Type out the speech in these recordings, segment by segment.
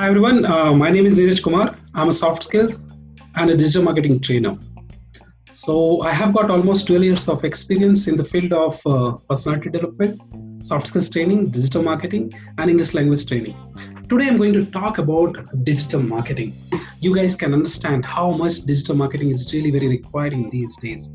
Hi everyone, uh, my name is Neeraj Kumar. I'm a soft skills and a digital marketing trainer. So I have got almost 12 years of experience in the field of uh, personality development, soft skills training, digital marketing, and English language training. Today I'm going to talk about digital marketing. You guys can understand how much digital marketing is really very required in these days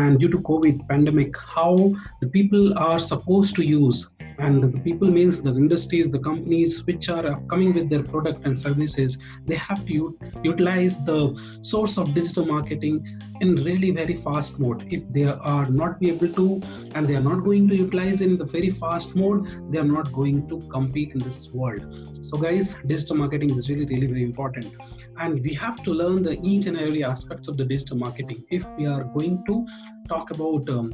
and due to covid pandemic how the people are supposed to use and the people means the industries the companies which are coming with their product and services they have to utilize the source of digital marketing in really very fast mode. If they are not be able to and they are not going to utilize in the very fast mode they are not going to compete in this world. So guys digital marketing is really really very important and we have to learn the each and every aspects of the digital marketing if we are going to talk about um,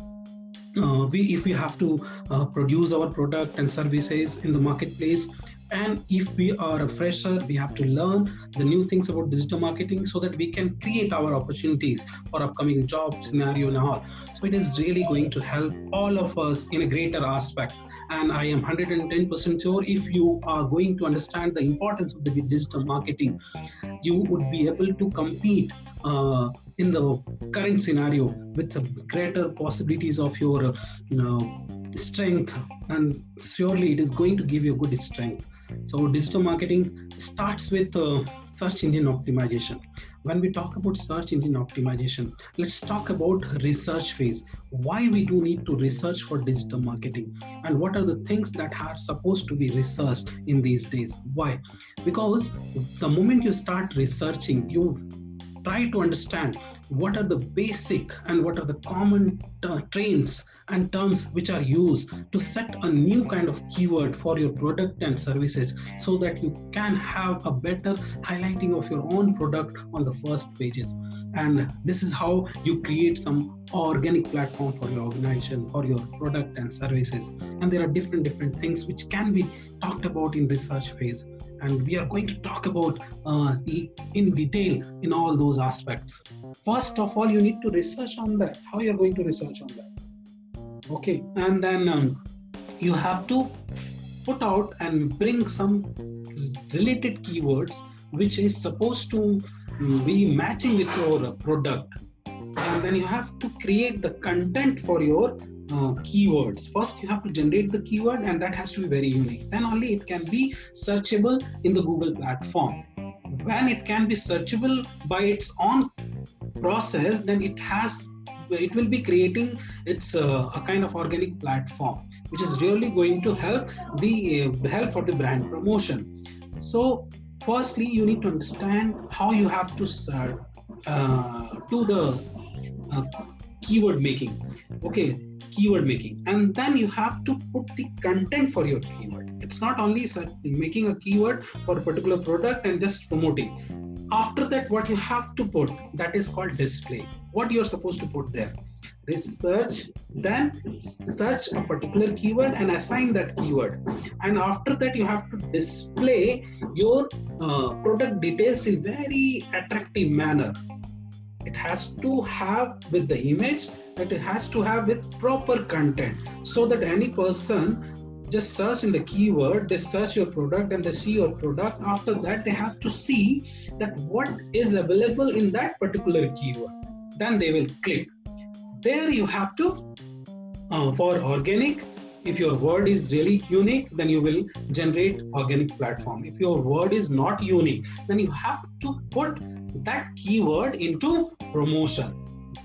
uh, we if we have to uh, produce our product and services in the marketplace and if we are a fresher we have to learn the new things about digital marketing so that we can create our opportunities for upcoming job scenario and all. So it is really going to help all of us in a greater aspect. And i am 110% sure if you are going to understand the importance of the digital marketing you would be able to compete uh, in the current scenario with greater possibilities of your you know, strength. And surely it is going to give you good strength so digital marketing starts with uh, search engine optimization. When we talk about search engine optimization let's talk about research phase. Why we do need to research for digital marketing? And what are the things that are supposed to be researched in these days? Why? Because the moment you start researching you try to understand what are the basic and what are the common t- and terms which are used to set a new kind of keyword for your product and services so that you can have a better highlighting of your own product on the first pages. And this is how you create some organic platform for your organization for your product and services. And there are different different things which can be talked about in research phase. And we are going to talk about uh, in detail in all those aspects. First of all you need to research on that how you're going to research on that. Okay and then um, you have to put out and bring some related keywords which is supposed to mm, be matching with your product. And then you have to create the content for your uh, keywords. First you have to generate the keyword and that has to be very unique. Then only it can be searchable in the google platform. When it can be searchable by its own process then it has it will be creating its uh, a kind of organic platform which is really going to help the uh, help for the brand promotion. So firstly you need to understand how you have to start uh, do the uh, keyword making. Okay keyword making. And then you have to put the content for your keyword. It's not only making a keyword for a particular product and just promoting after that what you have to put that is called display. What you're supposed to put there? Research then search a particular keyword and assign that keyword. And after that you have to display your uh, product details in very attractive manner. It has to have with the image that it has to have with proper content so that any person just search in the keyword they search your product and they see your product. After that they have to see that what is available in that particular keyword. Then they will click. There you have to uh, for organic if your word is really unique then you will generate organic platform. If your word is not unique then you have to put that keyword into promotion.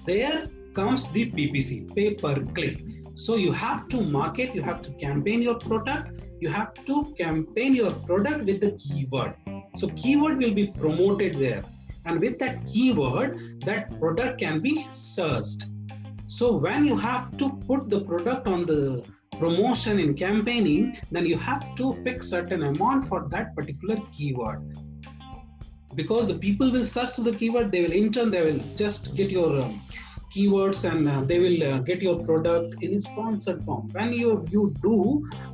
There comes the ppc pay per click so you have to market, you have to campaign your product, you have to campaign your product with the keyword. So keyword will be promoted there. And with that keyword, that product can be searched. So when you have to put the product on the promotion and campaigning, then you have to fix certain amount for that particular keyword. Because the people will search to the keyword, they will in turn, they will just get your um, keywords and uh, they will uh, get your product in sponsored form when you you do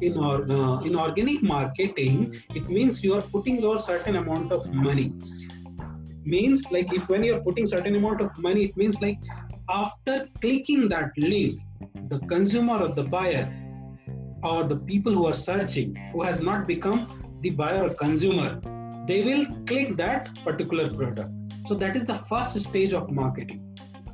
in or uh, in organic marketing it means you are putting your certain amount of money means like if when you're putting certain amount of money it means like after clicking that link the consumer or the buyer or the people who are searching who has not become the buyer or consumer they will click that particular product. So that is the first stage of marketing.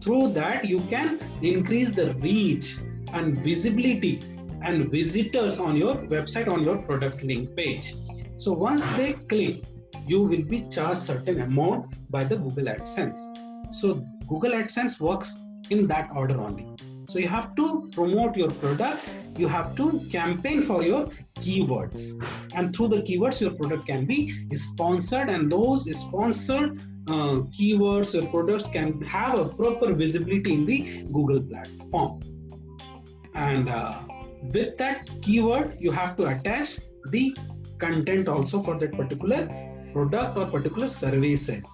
Through that, you can increase the reach and visibility and visitors on your website on your product link page. So once they click, you will be charged certain amount by the Google AdSense. So Google AdSense works in that order only. So you have to promote your product, you have to campaign for your keywords, and through the keywords, your product can be sponsored, and those sponsored uh, keywords or products can have a proper visibility in the Google platform. And uh, with that keyword, you have to attach the content also for that particular product or particular services.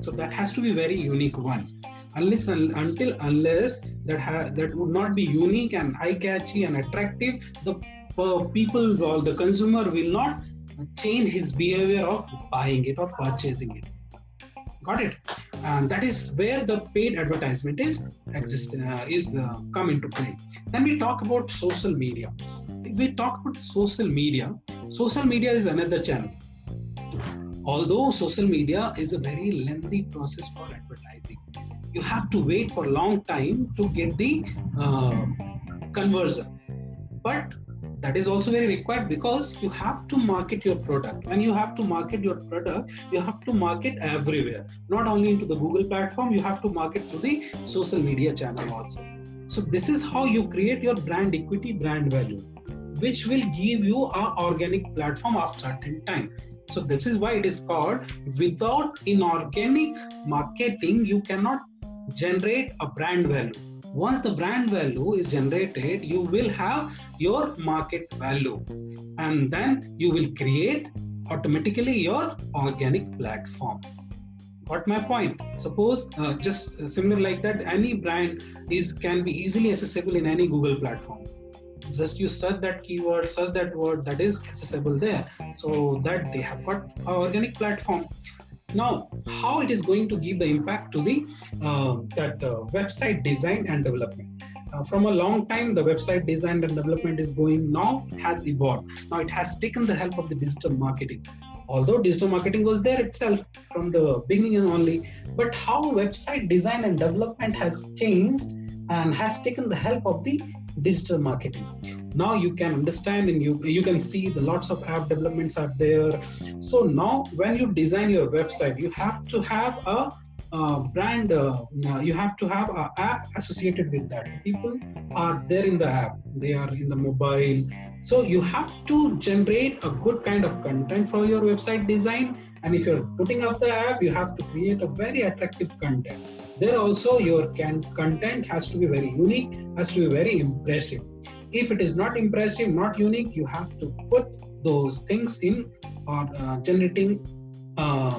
So that has to be very unique one. Unless until unless that ha- that would not be unique and eye catchy and attractive, the uh, people or the consumer will not change his behavior of buying it or purchasing it got it. And that is where the paid advertisement is exist uh, is uh, come into play. Then we talk about social media. If we talk about social media social media is another channel. Although social media is a very lengthy process for advertising you have to wait for a long time to get the uh, conversion. But that is also very required because you have to market your product. And you have to market your product you have to market everywhere. Not only into the google platform you have to market to the social media channel also. So this is how you create your brand equity brand value which will give you a organic platform after certain time so this is why it is called without inorganic marketing you cannot generate a brand value once the brand value is generated you will have your market value. And then you will create automatically your organic platform. Got my point? Suppose uh, just similar like that any brand is can be easily accessible in any google platform. Just you search that keyword search that word that is accessible there. So that they have got an organic platform now how it is going to give the impact to the uh, that uh, website design and development. Uh, from a long time the website design and development is going now has evolved. Now it has taken the help of the digital marketing. Although digital marketing was there itself from the beginning and only but how website design and development has changed and has taken the help of the digital marketing now you can understand and you you can see the lots of app developments are there. So now when you design your website you have to have a uh, brand uh, you have to have an app associated with that. People are there in the app. They are in the mobile. So you have to generate a good kind of content for your website design. And if you're putting up the app you have to create a very attractive content. There also your can content has to be very unique has to be very impressive if it is not impressive not unique you have to put those things in or uh, generating uh,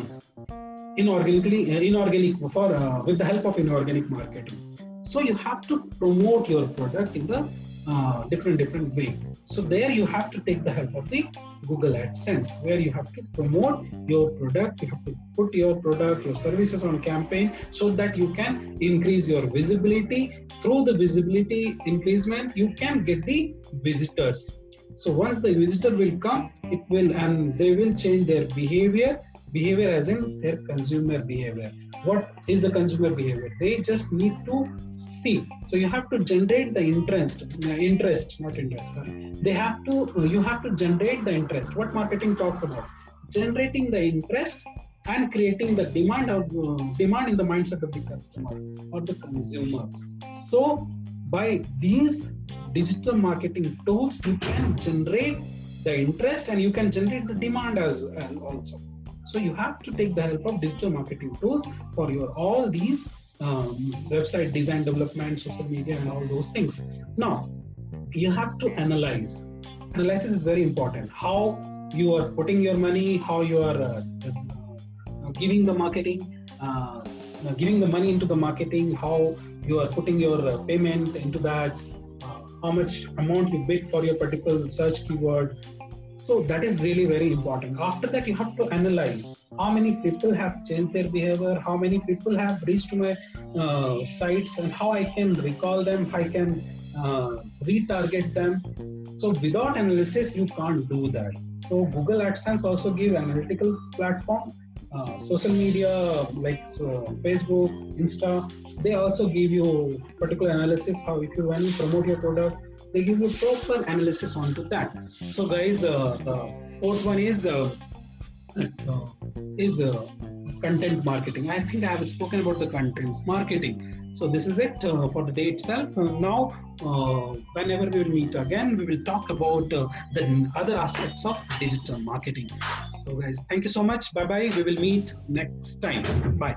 inorganically uh, inorganic for uh, with the help of inorganic marketing. So you have to promote your product in the uh, different different way. So there you have to take the help of the google adsense where you have to promote your product you have to put your product your services on campaign so that you can increase your visibility. Through the visibility increasement you can get the visitors. So once the visitor will come it will and they will change their behavior behavior as in their consumer behavior. What is the consumer behavior? They just need to see. So you have to generate the interest interest not interest they have to you have to generate the interest. What marketing talks about? Generating the interest and creating the demand of uh, demand in the mindset of the customer or the consumer. So by these digital marketing tools you can generate the interest and you can generate the demand as well also so you have to take the help of digital marketing tools for your all these um, website design development, social media, and all those things. Now you have to analyze. Analysis is very important. How you are putting your money, how you are uh, uh, giving the marketing, uh, giving the money into the marketing, how you are putting your uh, payment into that, uh, how much amount you bid for your particular search keyword, so that is really very important. After that, you have to analyze how many people have changed their behavior, how many people have reached my uh, sites, and how I can recall them, how I can uh, retarget them. So without analysis, you can't do that. So Google AdSense also give analytical platform. Uh, social media like so Facebook, Insta, they also give you particular analysis how if you want to promote your product, they give you proper analysis onto that. So guys, uh, the fourth one is uh, uh, is uh, content marketing. I think I have spoken about the content marketing. So this is it uh, for the day itself. Uh, now, uh, whenever we will meet again, we will talk about uh, the other aspects of digital marketing. So guys, thank you so much. Bye bye. We will meet next time. Bye.